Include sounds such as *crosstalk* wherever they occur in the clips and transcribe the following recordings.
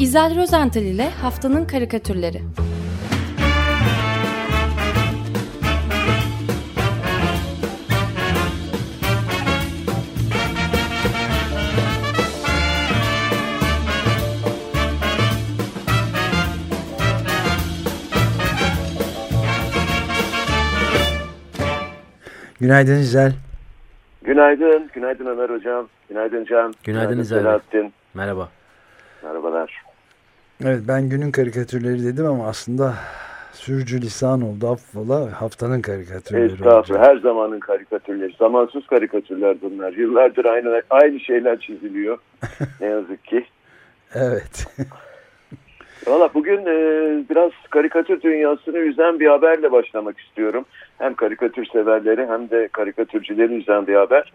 İzel Rozental ile Haftanın Karikatürleri Günaydın İzel. Günaydın, günaydın Ömer Hocam. Günaydın Can. Günaydın İzel. Selahattin. Merhaba. Merhabalar. Evet ben günün karikatürleri dedim ama aslında sürücü lisan oldu affola haftanın karikatürleri Estağfurullah. Her zamanın karikatürleri. Zamansız karikatürler bunlar. Yıllardır aynı, aynı şeyler çiziliyor. *laughs* ne yazık ki. Evet. *laughs* Valla bugün e, biraz karikatür dünyasını üzen bir haberle başlamak istiyorum. Hem karikatür severleri hem de karikatürcüleri üzen bir haber.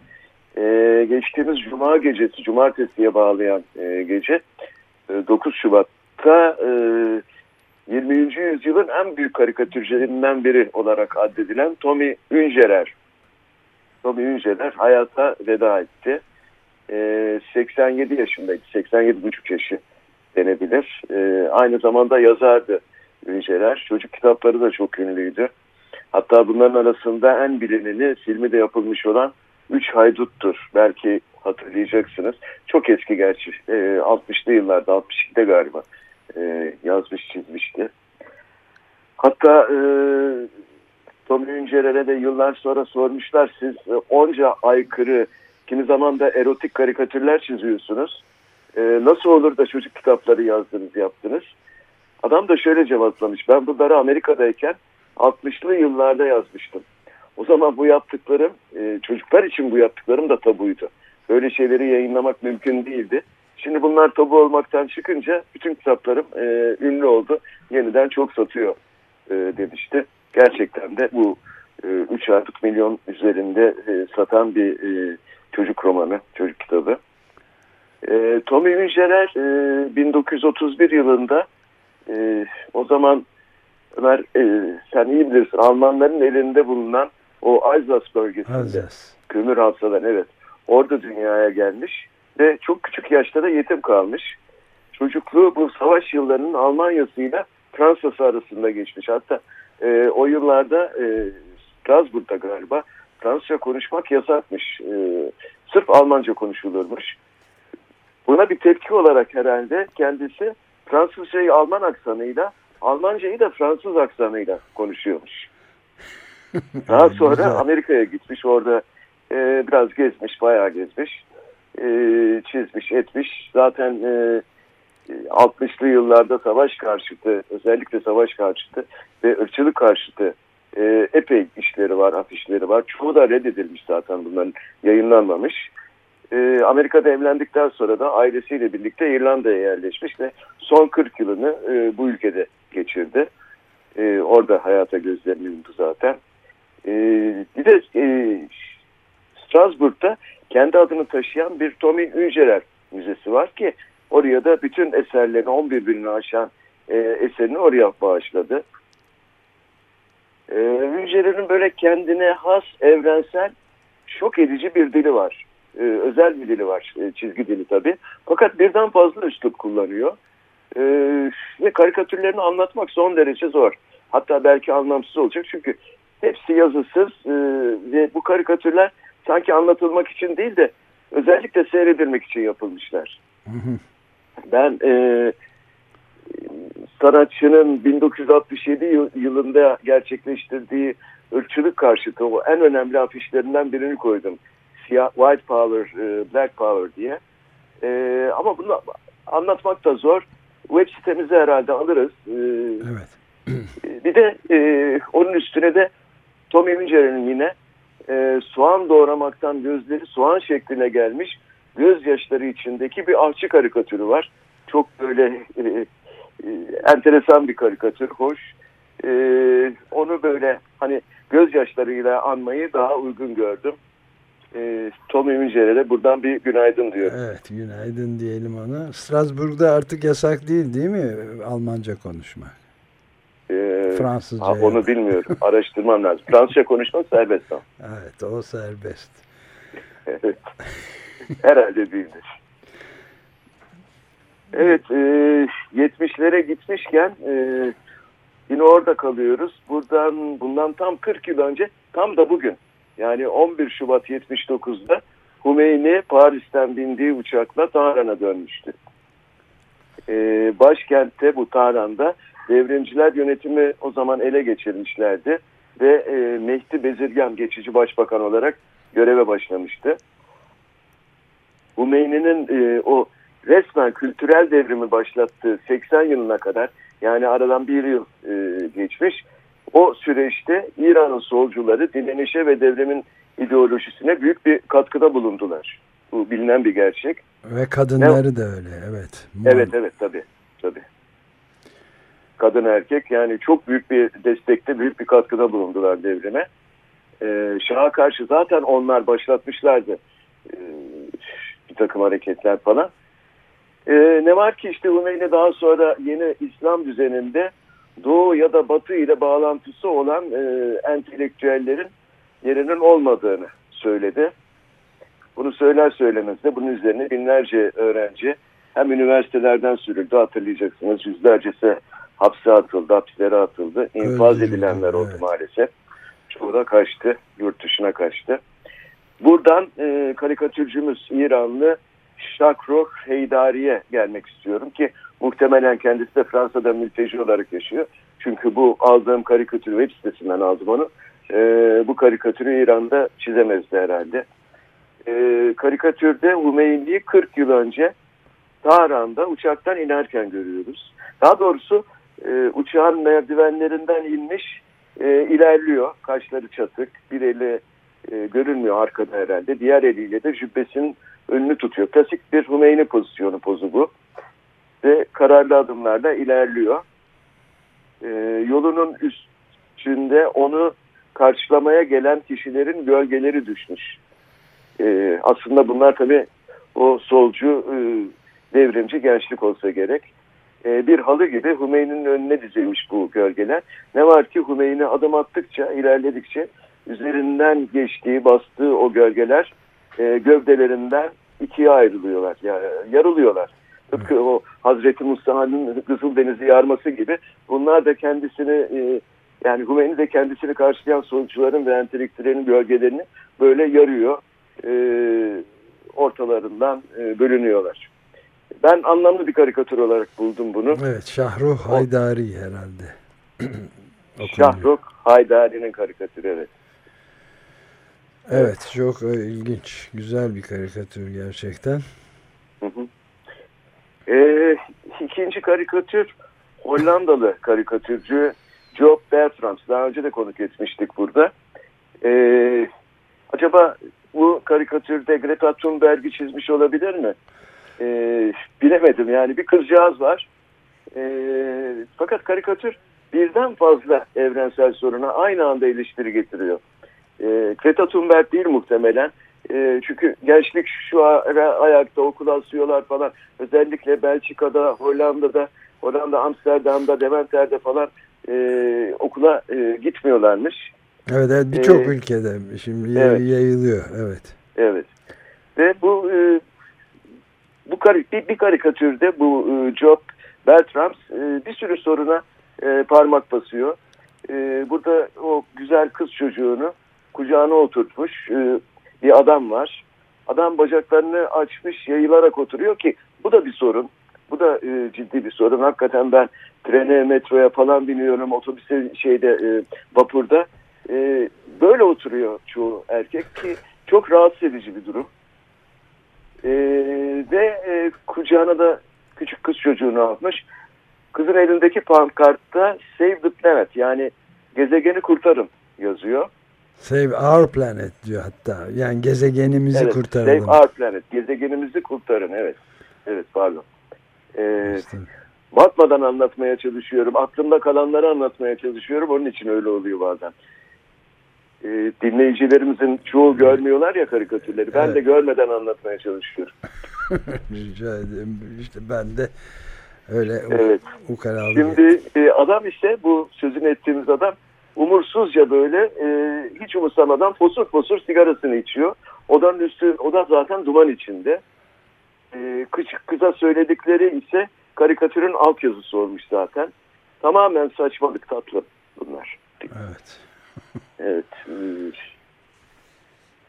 E, geçtiğimiz Cuma gecesi, Cumartesi'ye bağlayan e, gece e, 9 Şubat'ta e, 20. yüzyılın en büyük karikatürcülerinden biri olarak addedilen Tommy Ungerer. Tommy Ungerer hayata veda etti. E, 87 yaşındaydı, 87,5 yaşı denebilir. E, aynı zamanda yazardı Ünceler. Çocuk kitapları da çok ünlüydü. Hatta bunların arasında en bilineni filmi de yapılmış olan Üç Haydut'tur. Belki hatırlayacaksınız. Çok eski gerçi. E, 60'lı yıllarda, 62'de galiba e, yazmış çizmişti. Hatta e, Tommy Ünceler'e de yıllar sonra sormuşlar siz e, onca aykırı kimi zaman da erotik karikatürler çiziyorsunuz. E, nasıl olur da çocuk kitapları yazdınız yaptınız? Adam da şöyle cevaplamış. Ben bunları Amerika'dayken 60'lı yıllarda yazmıştım. O zaman bu yaptıklarım e, çocuklar için bu yaptıklarım da tabuydu. Böyle şeyleri yayınlamak mümkün değildi. Şimdi bunlar tabu olmaktan çıkınca bütün kitaplarım e, ünlü oldu. Yeniden çok satıyor e, demişti. Gerçekten de bu e, 3 artık milyon üzerinde e, satan bir e, çocuk romanı, çocuk kitabı. E, Tommy Ungerer e, 1931 yılında e, o zaman Ömer e, sen iyi bilirsin Almanların elinde bulunan o Alsace bölgesinde Alsace. kömür halsadan evet orada dünyaya gelmiş ve çok küçük yaşta da yetim kalmış. Çocukluğu bu savaş yıllarının Almanya'sıyla Fransa'sı arasında geçmiş. Hatta e, o yıllarda e, Strasbourg'da galiba Fransızca konuşmak yasakmış. E, sırf Almanca konuşulurmuş. Buna bir tepki olarak herhalde kendisi Fransızcayı Alman aksanıyla, Almancayı da Fransız aksanıyla konuşuyormuş. *laughs* Daha sonra. Amerika'ya gitmiş. Orada e, biraz gezmiş, bayağı gezmiş. E, çizmiş, etmiş. Zaten e, 60'lı yıllarda savaş karşıtı, özellikle savaş karşıtı ve ırkçılık karşıtı e, epey işleri var, afişleri var. Çoğu da reddedilmiş zaten bunların yayınlanmamış. E, Amerika'da evlendikten sonra da ailesiyle birlikte İrlanda'ya yerleşmiş ve son 40 yılını e, bu ülkede geçirdi. E, orada hayata gözlerini yumdu zaten. E, bir de e, Strasbourg'da kendi adını taşıyan bir Tommy Ungerer Müzesi var ki oraya da bütün eserlerini 11 birini aşan e, eserini oraya bağışladı. E, Ungerer'in böyle kendine has evrensel şok edici bir dili var. E, özel bir dili var. E, çizgi dili tabii. Fakat birden fazla üslup kullanıyor. E, ve karikatürlerini anlatmak son derece zor. Hatta belki anlamsız olacak çünkü hepsi yazısız e, ve bu karikatürler sanki anlatılmak için değil de özellikle seyredilmek için yapılmışlar. Ben e, sanatçının 1967 yıl- yılında gerçekleştirdiği ırkçılık karşıtı o en önemli afişlerinden birini koydum. Siyah, White Power, e, Black Power diye. E, ama bunu anlatmak da zor. Web sitemize herhalde alırız. E, Evet. bir de e, onun üstüne de Tommy Ungerer'in yine e, soğan doğramaktan gözleri soğan şekline gelmiş gözyaşları içindeki bir ahçı karikatürü var. Çok böyle e, e, enteresan bir karikatür, hoş. E, onu böyle hani gözyaşlarıyla anmayı daha uygun gördüm. E, Tommy Ungerer'e buradan bir günaydın diyorum. Evet günaydın diyelim ona. Strasbourg'da artık yasak değil değil mi Almanca konuşmak? E, Fransızca. ha, onu bilmiyorum. *laughs* Araştırmam lazım. Fransızca konuşmak serbest ama. Evet o serbest. Evet. Herhalde değildir. Evet, e, 70'lere gitmişken e, yine orada kalıyoruz. Buradan bundan tam 40 yıl önce, tam da bugün yani 11 Şubat 79'da Hümeyni Paris'ten bindiği uçakla Tahran'a dönmüştü. E, başkentte bu Tahran'da devrimciler yönetimi o zaman ele geçirmişlerdi ve e, Mehdi Bezirgan geçici başbakan olarak göreve başlamıştı. Hümeyni'nin e, o resmen kültürel devrimi başlattığı 80 yılına kadar yani aradan bir yıl e, geçmiş. O süreçte İran'ın solcuları direnişe ve devrimin ideolojisine büyük bir katkıda bulundular. Bu bilinen bir gerçek. Ve kadınları ne? da öyle evet. Evet evet tabi tabi. Kadın erkek yani çok büyük bir destekte büyük bir katkıda bulundular devrime. Ee, Şah'a karşı zaten onlar başlatmışlardı ee, bir takım hareketler falan. Ee, ne var ki işte Hümeyni daha sonra yeni İslam düzeninde Doğu ya da Batı ile bağlantısı olan e, entelektüellerin yerinin olmadığını söyledi. Bunu söyler söylemez de bunun üzerine binlerce öğrenci hem üniversitelerden sürüldü hatırlayacaksınız. Yüzlercesi hapse atıldı, hapislere atıldı. infaz Öyle edilenler evet. oldu maalesef. Çoğu da kaçtı, yurt dışına kaçtı. Buradan e, karikatürcümüz İranlı Şakroh Heydari'ye gelmek istiyorum ki muhtemelen kendisi de Fransa'da mülteci olarak yaşıyor. Çünkü bu aldığım karikatür web sitesinden aldım onu. E, bu karikatürü İran'da çizemezdi herhalde. E, karikatürde Hümeyni'yi 40 yıl önce Tahran'da uçaktan inerken görüyoruz. Daha doğrusu e, uçağın merdivenlerinden inmiş e, ilerliyor. Kaşları çatık, bir eli e, görünmüyor arkada herhalde. Diğer eliyle de cübbesinin önünü tutuyor. Klasik bir Hümeyni pozisyonu pozu bu. Ve kararlı adımlarla ilerliyor. E, yolunun üstünde onu karşılamaya gelen kişilerin gölgeleri düşmüş. E, aslında bunlar tabii o solcu e, devrimci gençlik olsa gerek. E, bir halı gibi Hümeyni'nin önüne dizilmiş bu gölgeler. Ne var ki Hümeyni adım attıkça, ilerledikçe üzerinden geçtiği, bastığı o gölgeler e, gövdelerinden ikiye ayrılıyorlar, yani yarılıyorlar. Tıpkı o Hazreti Mustafa'nın Kızıldeniz'i yarması gibi bunlar da kendisini e, yani Hümeyni de kendisini karşılayan solcuların ve entelektüellerin gölgelerini böyle yarıyor. E, ortalarından e, bölünüyorlar. Ben anlamlı bir karikatür olarak buldum bunu. Evet, Şahruh Haydari o, herhalde. *clears throat* Şahruh Haydari'nin karikatürü evet. Evet, çok e, ilginç. Güzel bir karikatür gerçekten. Hı hı. Ee, ikinci karikatür Hollandalı karikatürcü Job Bertrams. Daha önce de konuk etmiştik burada. Ee, acaba bu karikatürde Greta Thunberg'i çizmiş olabilir mi? Ee, bilemedim yani bir kızcağız var. Ee, fakat karikatür birden fazla evrensel soruna aynı anda eleştiri getiriyor. E, Greta Thunberg değil muhtemelen. E, çünkü gençlik şu ara ayakta okul asıyorlar falan. Özellikle Belçika'da, Hollanda'da, Hollanda, Amsterdam'da, Dementer'de falan e, okula e, gitmiyorlarmış. Evet, evet birçok ee, ülkede şimdi evet. yayılıyor. Evet. Evet. Ve bu e, bu bir, bir karikatürde bu e, Job Beltrams e, bir sürü soruna e, parmak basıyor. E, burada o güzel kız çocuğunu kucağına oturtmuş e, bir adam var. Adam bacaklarını açmış yayılarak oturuyor ki bu da bir sorun. Bu da e, ciddi bir sorun. Hakikaten ben trene, metroya falan biniyorum, otobüse şeyde e, vapurda. E, böyle oturuyor çoğu erkek ki çok rahatsız edici bir durum. E, ve e, kucağına da küçük kız çocuğunu almış. Kızın elindeki pankartta Save the Planet yani gezegeni kurtarın yazıyor. Save our planet diyor hatta. Yani gezegenimizi evet, kurtaralım. Save our planet. Gezegenimizi kurtarın. Evet. Evet pardon. Ee, batmadan anlatmaya çalışıyorum. Aklımda kalanları anlatmaya çalışıyorum. Onun için öyle oluyor bazen. Ee, dinleyicilerimizin çoğu görmüyorlar ya karikatürleri. Ben evet. de görmeden anlatmaya çalışıyorum. *laughs* Rica ederim. İşte ben de öyle evet. ukalalı. Şimdi e, adam işte bu sözünü ettiğimiz adam umursuzca böyle e, hiç umursamadan fosur fosur sigarasını içiyor. Odanın üstü, o da zaten duman içinde. E, kıza söyledikleri ise karikatürün altyazısı olmuş zaten. Tamamen saçmalık tatlı bunlar. Evet. Evet. E,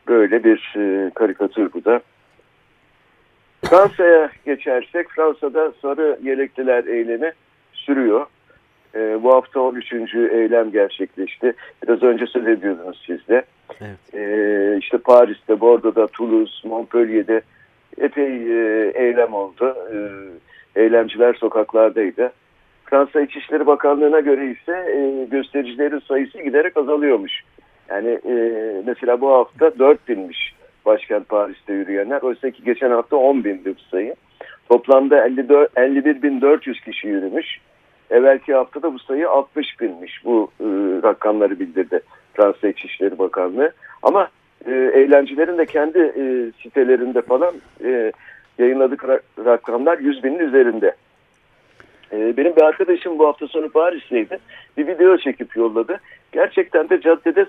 böyle bir e, karikatür bu da. Fransa'ya geçersek Fransa'da sarı yelekliler eylemi sürüyor. E, bu hafta 13. eylem gerçekleşti. Biraz önce söz ediyordunuz siz de. Evet. E, işte Paris'te, Bordeaux'da, Toulouse, Montpellier'de epey e, eylem oldu. E, eylemciler sokaklardaydı. Fransa İçişleri Bakanlığı'na göre ise e, göstericilerin sayısı giderek azalıyormuş. Yani e, mesela bu hafta 4 binmiş başkent Paris'te yürüyenler. Oysa ki geçen hafta 10 bindi bu sayı. Toplamda 51.400 kişi yürümüş. Evvelki haftada bu sayı 60 binmiş. Bu e, rakamları bildirdi Fransa İçişleri Bakanlığı. Ama e, eğlencilerin de kendi e, sitelerinde falan e, yayınladık rakamlar 100 binin üzerinde. E, benim bir arkadaşım bu hafta sonu Paris'teydi. Bir video çekip yolladı. Gerçekten de caddede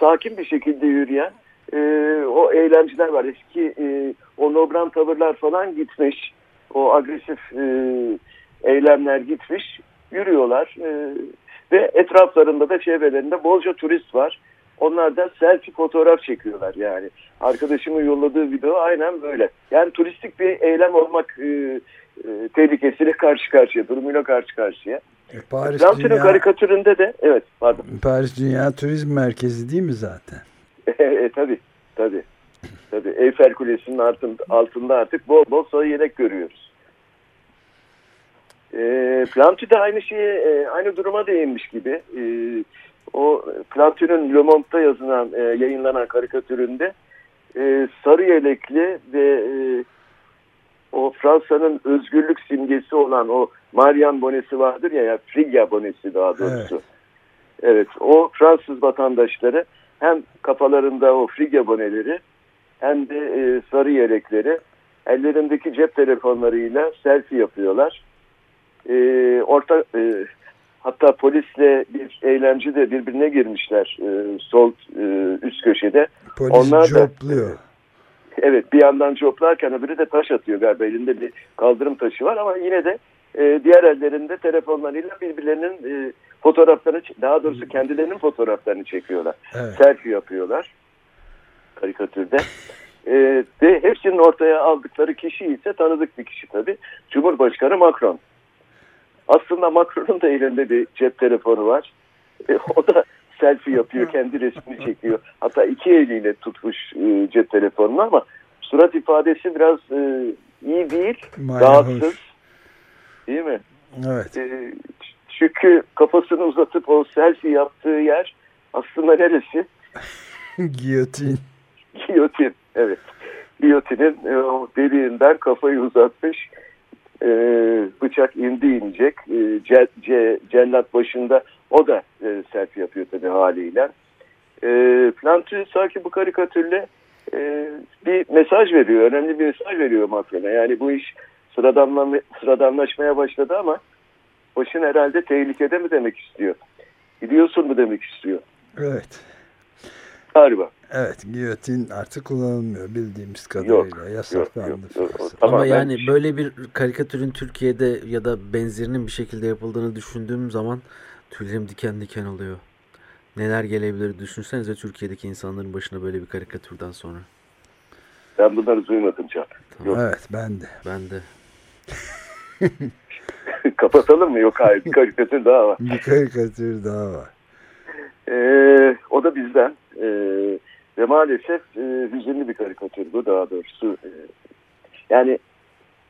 sakin bir şekilde yürüyen e, o eğlenciler var. Eski e, o nobran tavırlar falan gitmiş. O agresif e, eylemler gitmiş. Yürüyorlar. E, ve etraflarında da çevrelerinde bolca turist var. Onlar da selfie fotoğraf çekiyorlar yani. Arkadaşımın yolladığı video aynen böyle. Yani turistik bir eylem olmak e, e, tehlikesiyle karşı karşıya, durumuyla karşı karşıya. E, Paris Dünya... karikatüründe de, evet pardon. Paris Dünya Turizm Merkezi değil mi zaten? *laughs* e, tabii, tabii. Tabii Eyfel Kulesi'nin altında, altında artık bol bol sayı yelek görüyoruz. E, Planty de aynı şeye, e, aynı duruma değinmiş gibi. E, o Planty'nin Le Monde'da yazılan, e, yayınlanan karikatüründe e, sarı yelekli ve e, o Fransa'nın özgürlük simgesi olan o Marian bonesi vardır ya, ya Frigya bonesi daha doğrusu. Evet. evet, o Fransız vatandaşları hem kafalarında o Frigya boneleri hem de e, sarı yelekleri ellerindeki cep telefonlarıyla selfie yapıyorlar. E, orta e, hatta polisle bir eylemci de birbirine girmişler e, sol e, üst köşede. Polis Onlar copluyor. Da, evet bir yandan coplarken öbürü de taş atıyor galiba elinde bir kaldırım taşı var ama yine de e, diğer ellerinde telefonlarıyla birbirlerinin e, fotoğraflarını daha doğrusu kendilerinin fotoğraflarını çekiyorlar. Evet. Selfie yapıyorlar karikatürde. E, ve hepsinin ortaya aldıkları kişi ise tanıdık bir kişi tabii. Cumhurbaşkanı Macron. Aslında Macron'un da elinde bir cep telefonu var. E, o da selfie yapıyor, kendi resmini çekiyor. Hatta iki eliyle tutmuş e, cep telefonunu ama surat ifadesi biraz e, iyi değil, rahatsız. Hoş. Değil mi? Evet. E, çünkü kafasını uzatıp o selfie yaptığı yer aslında neresi? *laughs* Giyotin. Giyotin, evet. Giyotinin e, o deliğinden kafayı uzatmış. E, bıçak indi inecek. E, ce, ce, cellat başında o da e, selfie yapıyor tabii haliyle. E, Plantü sanki bu karikatürle e, bir mesaj veriyor. Önemli bir mesaj veriyor Macron'a. Yani bu iş sıradanla, sıradanlaşmaya başladı ama başın herhalde tehlikede mi demek istiyor? Gidiyorsun mu demek istiyor? Evet. Galiba. Evet, giyotin artık kullanılmıyor bildiğimiz kadarıyla. Yasaklandı. Yok, yok, yok. Ama yani şey... böyle bir karikatürün Türkiye'de ya da benzerinin bir şekilde yapıldığını düşündüğüm zaman tüylerim diken diken oluyor. Neler gelebilir düşünsenize Türkiye'deki insanların başına böyle bir karikatürden sonra. Ben bunları duymadım Can. Tamam. Evet ben de. Ben de. *laughs* Kapatalım mı? Yok hayır bir karikatür daha var. Bir karikatür daha var. Ee, o da bizden. Ee, ve maalesef e, hüzünlü bir karikatür bu daha doğrusu. E, yani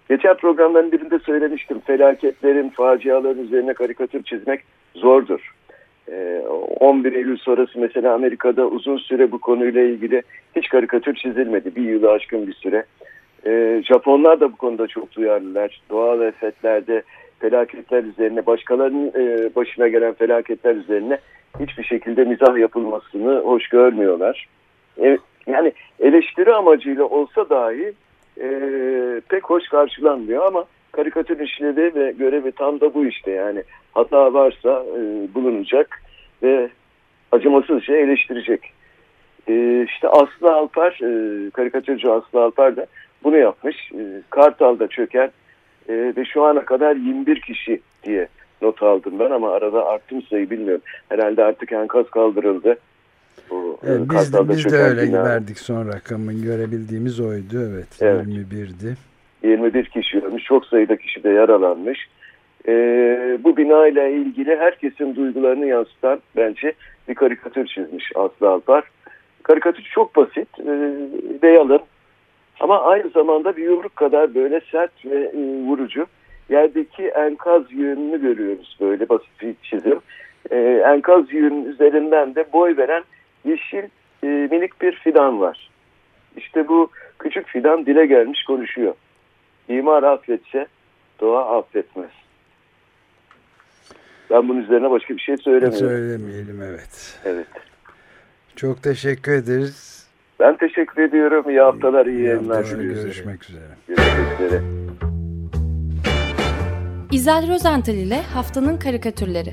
geçen programların birinde söylemiştim. Felaketlerin, faciaların üzerine karikatür çizmek zordur. E, 11 Eylül sonrası mesela Amerika'da uzun süre bu konuyla ilgili hiç karikatür çizilmedi. Bir yılı aşkın bir süre. E, Japonlar da bu konuda çok duyarlılar. Doğal afetlerde felaketler üzerine, başkalarının e, başına gelen felaketler üzerine hiçbir şekilde mizah yapılmasını hoş görmüyorlar. E, yani eleştiri amacıyla olsa dahi e, pek hoş karşılanmıyor ama karikatür işlevi ve görevi tam da bu işte yani hata varsa e, bulunacak ve acımasızca eleştirecek. E, işte Aslı Alpar, e, karikatürcü Aslı Alpar da bunu yapmış. E, Kartal'da çöken e, ve şu ana kadar 21 kişi diye not aldım ben ama arada arttım sayı bilmiyorum. Herhalde artık enkaz kaldırıldı. Bu, evet, biz de, biz de öyle bina. verdik son rakamın görebildiğimiz oydu evet, evet. 21'di. 21 kişi ölmüş çok sayıda kişi de yaralanmış. Ee, bu bina ile ilgili herkesin duygularını yansıtan bence bir karikatür çizmiş Aslı Alpar. Karikatür çok basit e, ve yalın ama aynı zamanda bir yumruk kadar böyle sert ve e, vurucu. Yerdeki enkaz yönünü görüyoruz böyle basit bir çizim. E, enkaz yönünün üzerinden de boy veren yeşil e, minik bir fidan var. İşte bu küçük fidan dile gelmiş konuşuyor. İmar affetse doğa affetmez. Ben bunun üzerine başka bir şey söylemiyorum. Söylemeyelim evet. Evet. Çok teşekkür ederiz. Ben teşekkür ediyorum. İyi haftalar, iyi, iyi yayınlar. Görüşmek üzere. Görüşmek üzere. İzel Rozental ile Haftanın Karikatürleri.